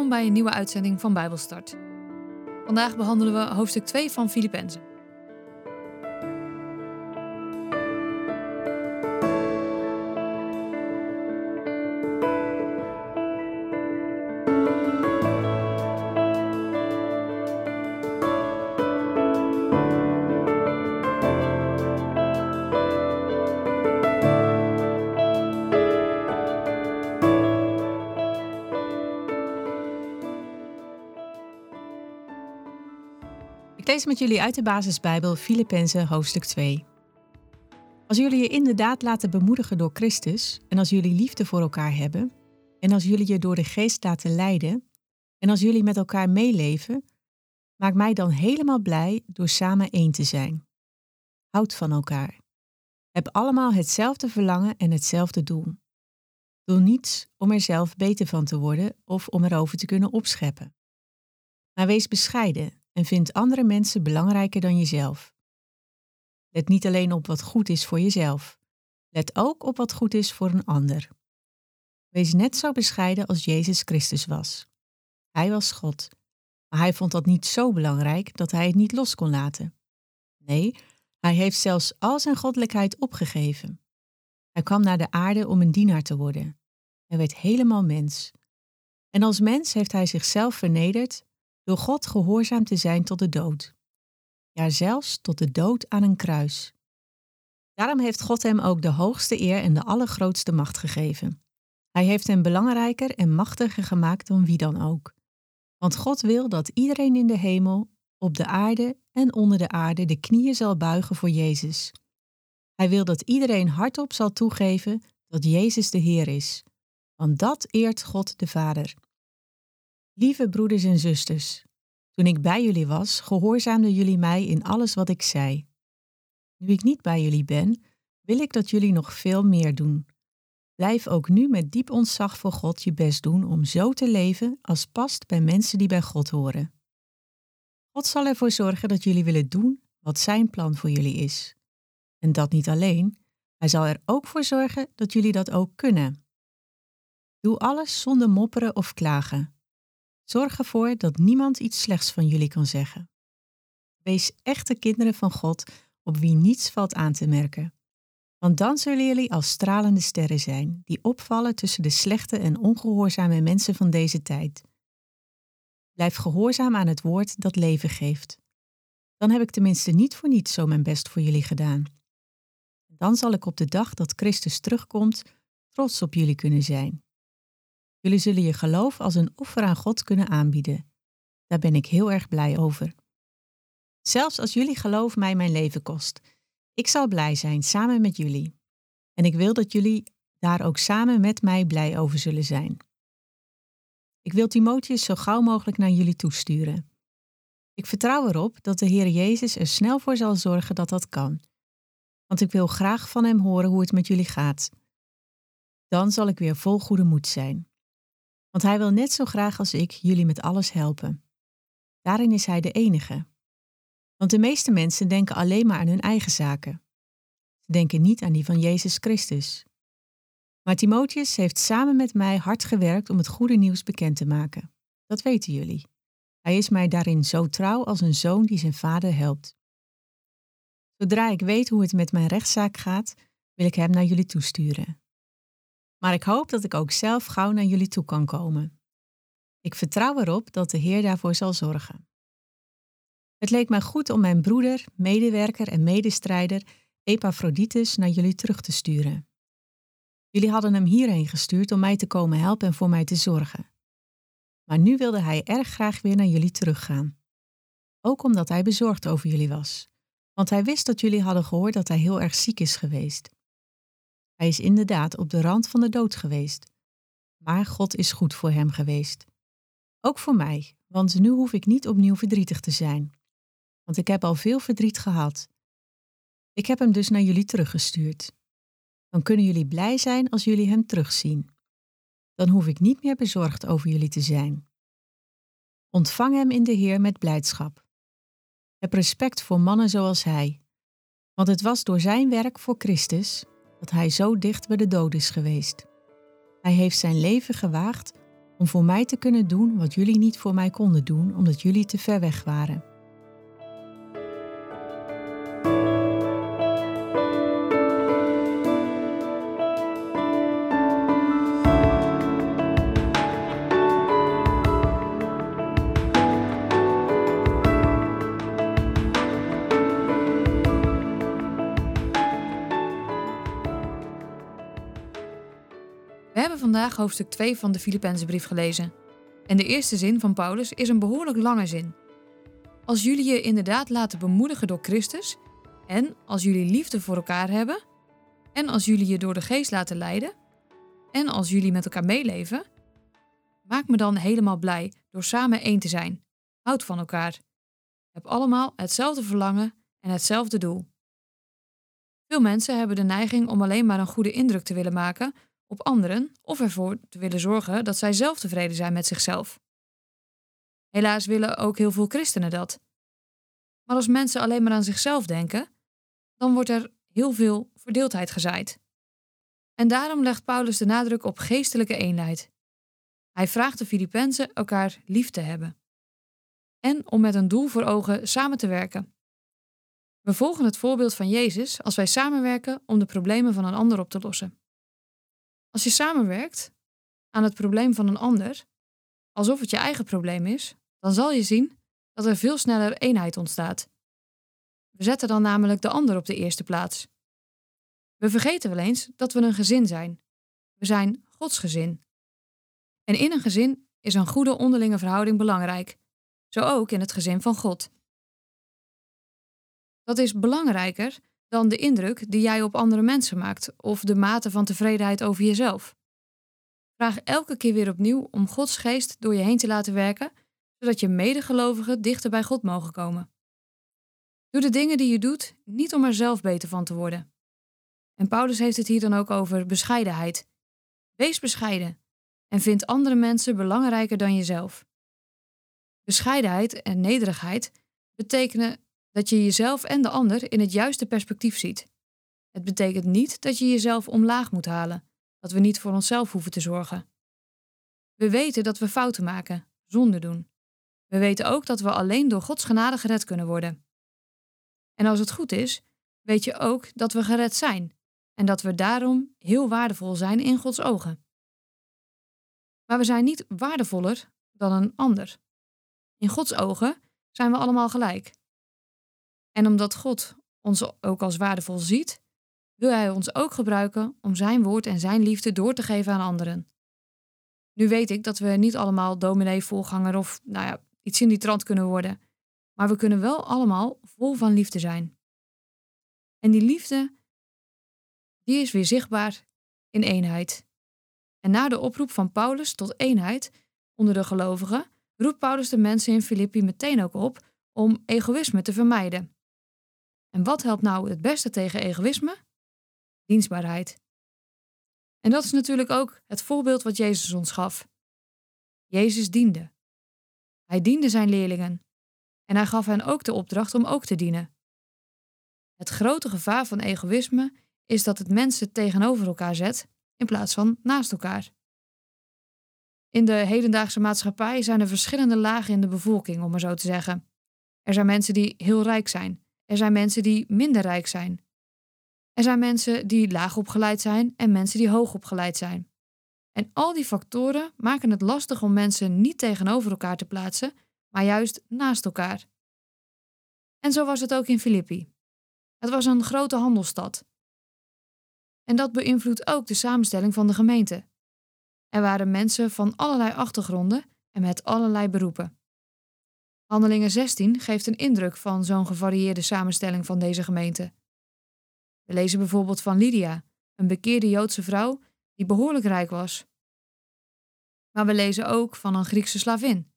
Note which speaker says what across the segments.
Speaker 1: Welkom bij een nieuwe uitzending van Bijbelstart. Vandaag behandelen we hoofdstuk 2 van Filippenzen.
Speaker 2: Ik lees met jullie uit de basisbijbel Filippenzen hoofdstuk 2. Als jullie je inderdaad laten bemoedigen door Christus en als jullie liefde voor elkaar hebben en als jullie je door de geest laten leiden en als jullie met elkaar meeleven, maak mij dan helemaal blij door samen één te zijn. Houd van elkaar. Heb allemaal hetzelfde verlangen en hetzelfde doel. Doe niets om er zelf beter van te worden of om erover te kunnen opscheppen. Maar wees bescheiden en vind andere mensen belangrijker dan jezelf. Let niet alleen op wat goed is voor jezelf, let ook op wat goed is voor een ander. Wees net zo bescheiden als Jezus Christus was. Hij was God, maar hij vond dat niet zo belangrijk dat hij het niet los kon laten. Nee, hij heeft zelfs al zijn goddelijkheid opgegeven. Hij kwam naar de aarde om een dienaar te worden. Hij werd helemaal mens. En als mens heeft hij zichzelf vernederd door God gehoorzaam te zijn tot de dood. Ja, zelfs tot de dood aan een kruis. Daarom heeft God hem ook de hoogste eer en de allergrootste macht gegeven. Hij heeft hem belangrijker en machtiger gemaakt dan wie dan ook. Want God wil dat iedereen in de hemel, op de aarde en onder de aarde de knieën zal buigen voor Jezus. Hij wil dat iedereen hardop zal toegeven dat Jezus de Heer is, want dat eert God de Vader. Lieve broeders en zusters, toen ik bij jullie was, gehoorzaamden jullie mij in alles wat ik zei. Nu ik niet bij jullie ben, wil ik dat jullie nog veel meer doen. Blijf ook nu met diep ontzag voor God je best doen om zo te leven als past bij mensen die bij God horen. God zal ervoor zorgen dat jullie willen doen wat Zijn plan voor jullie is. En dat niet alleen, Hij zal er ook voor zorgen dat jullie dat ook kunnen. Doe alles zonder mopperen of klagen. Zorg ervoor dat niemand iets slechts van jullie kan zeggen. Wees echte kinderen van God op wie niets valt aan te merken. Want dan zullen jullie als stralende sterren zijn, die opvallen tussen de slechte en ongehoorzame mensen van deze tijd. Blijf gehoorzaam aan het woord dat leven geeft. Dan heb ik tenminste niet voor niets zo mijn best voor jullie gedaan. Dan zal ik op de dag dat Christus terugkomt trots op jullie kunnen zijn. Jullie zullen je geloof als een offer aan God kunnen aanbieden. Daar ben ik heel erg blij over. Zelfs als jullie geloof mij mijn leven kost. Ik zal blij zijn samen met jullie. En ik wil dat jullie daar ook samen met mij blij over zullen zijn. Ik wil Timotheus zo gauw mogelijk naar jullie toesturen. Ik vertrouw erop dat de Heer Jezus er snel voor zal zorgen dat dat kan. Want ik wil graag van Hem horen hoe het met jullie gaat. Dan zal ik weer vol goede moed zijn. Want hij wil net zo graag als ik jullie met alles helpen. Daarin is hij de enige. Want de meeste mensen denken alleen maar aan hun eigen zaken. Ze denken niet aan die van Jezus Christus. Maar Timotheus heeft samen met mij hard gewerkt om het goede nieuws bekend te maken. Dat weten jullie. Hij is mij daarin zo trouw als een zoon die zijn vader helpt. Zodra ik weet hoe het met mijn rechtszaak gaat, wil ik hem naar jullie toesturen. Maar ik hoop dat ik ook zelf gauw naar jullie toe kan komen. Ik vertrouw erop dat de Heer daarvoor zal zorgen. Het leek mij goed om mijn broeder, medewerker en medestrijder Epaphroditus naar jullie terug te sturen. Jullie hadden hem hierheen gestuurd om mij te komen helpen en voor mij te zorgen. Maar nu wilde hij erg graag weer naar jullie teruggaan. Ook omdat hij bezorgd over jullie was, want hij wist dat jullie hadden gehoord dat hij heel erg ziek is geweest. Hij is inderdaad op de rand van de dood geweest. Maar God is goed voor hem geweest. Ook voor mij, want nu hoef ik niet opnieuw verdrietig te zijn. Want ik heb al veel verdriet gehad. Ik heb hem dus naar jullie teruggestuurd. Dan kunnen jullie blij zijn als jullie hem terugzien. Dan hoef ik niet meer bezorgd over jullie te zijn. Ontvang hem in de Heer met blijdschap. Heb respect voor mannen zoals hij, want het was door zijn werk voor Christus dat hij zo dicht bij de dood is geweest. Hij heeft zijn leven gewaagd om voor mij te kunnen doen wat jullie niet voor mij konden doen omdat jullie te ver weg waren.
Speaker 1: Vandaag hoofdstuk 2 van de Filippenzenbrief gelezen. En de eerste zin van Paulus is een behoorlijk lange zin. Als jullie je inderdaad laten bemoedigen door Christus, en als jullie liefde voor elkaar hebben, en als jullie je door de geest laten leiden, en als jullie met elkaar meeleven, maak me dan helemaal blij door samen één te zijn. Houd van elkaar. Heb allemaal hetzelfde verlangen en hetzelfde doel. Veel mensen hebben de neiging om alleen maar een goede indruk te willen maken op anderen of ervoor te willen zorgen dat zij zelf tevreden zijn met zichzelf. Helaas willen ook heel veel christenen dat. Maar als mensen alleen maar aan zichzelf denken, dan wordt er heel veel verdeeldheid gezaaid. En daarom legt Paulus de nadruk op geestelijke eenheid. Hij vraagt de Filippenzen elkaar lief te hebben. En om met een doel voor ogen samen te werken. We volgen het voorbeeld van Jezus als wij samenwerken om de problemen van een ander op te lossen. Als je samenwerkt aan het probleem van een ander, alsof het je eigen probleem is, dan zal je zien dat er veel sneller eenheid ontstaat. We zetten dan namelijk de ander op de eerste plaats. We vergeten wel eens dat we een gezin zijn. We zijn Gods gezin. En in een gezin is een goede onderlinge verhouding belangrijk, zo ook in het gezin van God. Dat is belangrijker dan de indruk die jij op andere mensen maakt of de mate van tevredenheid over jezelf. Vraag elke keer weer opnieuw om Gods geest door je heen te laten werken, zodat je medegelovigen dichter bij God mogen komen. Doe de dingen die je doet niet om er zelf beter van te worden. En Paulus heeft het hier dan ook over bescheidenheid. Wees bescheiden en vind andere mensen belangrijker dan jezelf. Bescheidenheid en nederigheid betekenen dat je jezelf en de ander in het juiste perspectief ziet. Het betekent niet dat je jezelf omlaag moet halen, dat we niet voor onszelf hoeven te zorgen. We weten dat we fouten maken, zonde doen. We weten ook dat we alleen door Gods genade gered kunnen worden. En als het goed is, weet je ook dat we gered zijn en dat we daarom heel waardevol zijn in Gods ogen. Maar we zijn niet waardevoller dan een ander. In Gods ogen zijn we allemaal gelijk. En omdat God ons ook als waardevol ziet, wil Hij ons ook gebruiken om Zijn woord en Zijn liefde door te geven aan anderen. Nu weet ik dat we niet allemaal dominee-volganger of nou ja, iets in die trant kunnen worden, maar we kunnen wel allemaal vol van liefde zijn. En die liefde, die is weer zichtbaar in eenheid. En na de oproep van Paulus tot eenheid onder de gelovigen, roept Paulus de mensen in Filippi meteen ook op om egoïsme te vermijden. En wat helpt nou het beste tegen egoïsme? Dienstbaarheid. En dat is natuurlijk ook het voorbeeld wat Jezus ons gaf. Jezus diende. Hij diende zijn leerlingen en hij gaf hen ook de opdracht om ook te dienen. Het grote gevaar van egoïsme is dat het mensen tegenover elkaar zet in plaats van naast elkaar. In de hedendaagse maatschappij zijn er verschillende lagen in de bevolking, om maar zo te zeggen. Er zijn mensen die heel rijk zijn er zijn mensen die minder rijk zijn. Er zijn mensen die laag opgeleid zijn en mensen die hoog opgeleid zijn. En al die factoren maken het lastig om mensen niet tegenover elkaar te plaatsen, maar juist naast elkaar. En zo was het ook in Filippi. Het was een grote handelsstad. En dat beïnvloedt ook de samenstelling van de gemeente. Er waren mensen van allerlei achtergronden en met allerlei beroepen. Handelingen 16 geeft een indruk van zo'n gevarieerde samenstelling van deze gemeente. We lezen bijvoorbeeld van Lydia, een bekeerde Joodse vrouw die behoorlijk rijk was. Maar we lezen ook van een Griekse slavin.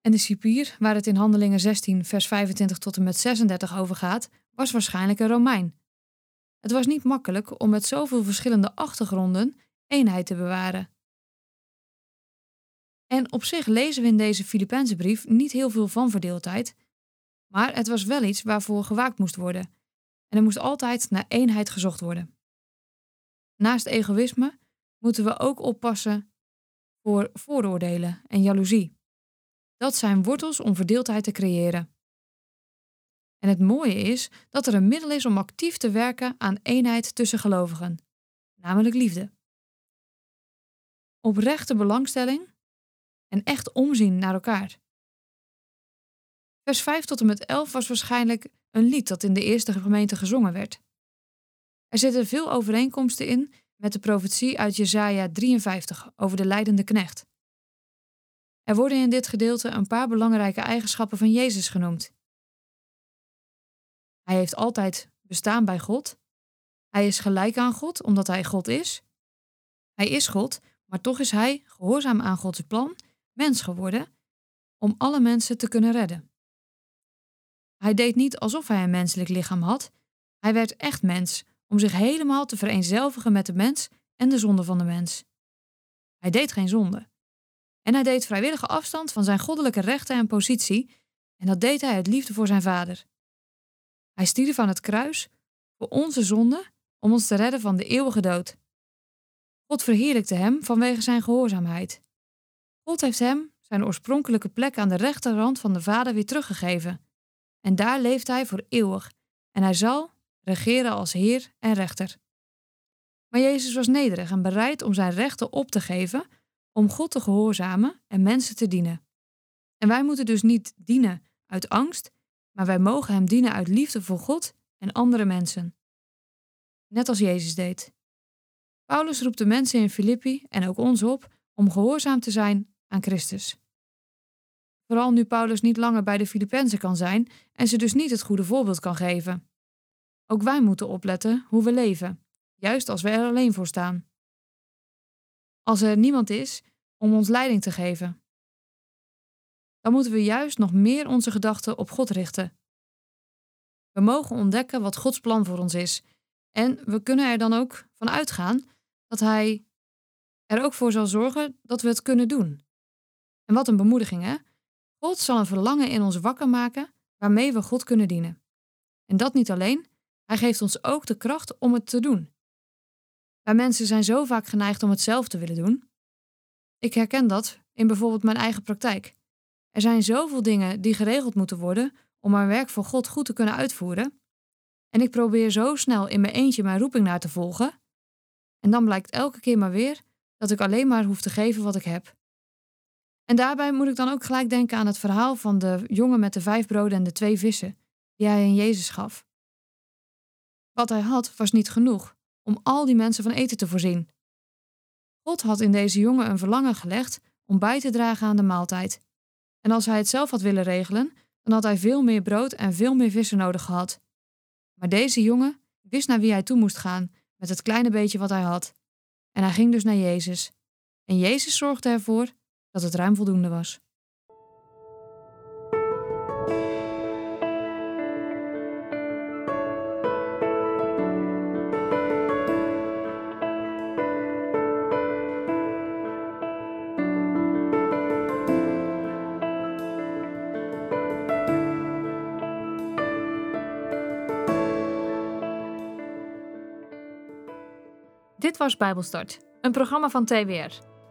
Speaker 1: En de cipier, waar het in Handelingen 16, vers 25 tot en met 36 over gaat, was waarschijnlijk een Romein. Het was niet makkelijk om met zoveel verschillende achtergronden eenheid te bewaren. En op zich lezen we in deze Filipijnse brief niet heel veel van verdeeldheid, maar het was wel iets waarvoor gewaakt moest worden. En er moest altijd naar eenheid gezocht worden. Naast egoïsme moeten we ook oppassen voor vooroordelen en jaloezie. Dat zijn wortels om verdeeldheid te creëren. En het mooie is dat er een middel is om actief te werken aan eenheid tussen gelovigen, namelijk liefde. Oprechte belangstelling en echt omzien naar elkaar. Vers 5 tot en met 11 was waarschijnlijk een lied dat in de eerste gemeente gezongen werd. Er zitten veel overeenkomsten in met de profetie uit Jesaja 53 over de leidende knecht. Er worden in dit gedeelte een paar belangrijke eigenschappen van Jezus genoemd. Hij heeft altijd bestaan bij God. Hij is gelijk aan God omdat hij God is. Hij is God, maar toch is hij, gehoorzaam aan Gods plan, mens geworden om alle mensen te kunnen redden. Hij deed niet alsof hij een menselijk lichaam had. Hij werd echt mens om zich helemaal te vereenzelvigen met de mens en de zonde van de mens. Hij deed geen zonde. En hij deed vrijwillige afstand van zijn goddelijke rechten en positie, en dat deed hij uit liefde voor zijn vader. Hij stierf aan het kruis voor onze zonde om ons te redden van de eeuwige dood. God verheerlijkte hem vanwege zijn gehoorzaamheid. God heeft hem zijn oorspronkelijke plek aan de rechterrand van de Vader weer teruggegeven. En daar leeft hij voor eeuwig, en hij zal regeren als Heer en Rechter. Maar Jezus was nederig en bereid om zijn rechten op te geven, om God te gehoorzamen en mensen te dienen. En wij moeten dus niet dienen uit angst, maar wij mogen Hem dienen uit liefde voor God en andere mensen. Net als Jezus deed. Paulus roept de mensen in Filippi en ook ons op om gehoorzaam te zijn aan Christus. Vooral nu Paulus niet langer bij de Filippenzen kan zijn en ze dus niet het goede voorbeeld kan geven. Ook wij moeten opletten hoe we leven, juist als we er alleen voor staan. Als er niemand is om ons leiding te geven, dan moeten we juist nog meer onze gedachten op God richten. We mogen ontdekken wat Gods plan voor ons is en we kunnen er dan ook van uitgaan dat Hij er ook voor zal zorgen dat we het kunnen doen. En wat een bemoediging, hè? God zal een verlangen in ons wakker maken waarmee we God kunnen dienen. En dat niet alleen, hij geeft ons ook de kracht om het te doen. Wij mensen zijn zo vaak geneigd om het zelf te willen doen. Ik herken dat in bijvoorbeeld mijn eigen praktijk. Er zijn zoveel dingen die geregeld moeten worden om mijn werk voor God goed te kunnen uitvoeren. En ik probeer zo snel in mijn eentje mijn roeping naar te volgen. En dan blijkt elke keer maar weer dat ik alleen maar hoef te geven wat ik heb. En daarbij moet ik dan ook gelijk denken aan het verhaal van de jongen met de vijf broden en de twee vissen, die hij aan Jezus gaf. Wat hij had was niet genoeg om al die mensen van eten te voorzien. God had in deze jongen een verlangen gelegd om bij te dragen aan de maaltijd. En als hij het zelf had willen regelen, dan had hij veel meer brood en veel meer vissen nodig gehad. Maar deze jongen wist naar wie hij toe moest gaan met het kleine beetje wat hij had. En hij ging dus naar Jezus. En Jezus zorgde ervoor dat het ruim voldoende was. Dit was Bijbelstart, een programma van TWR.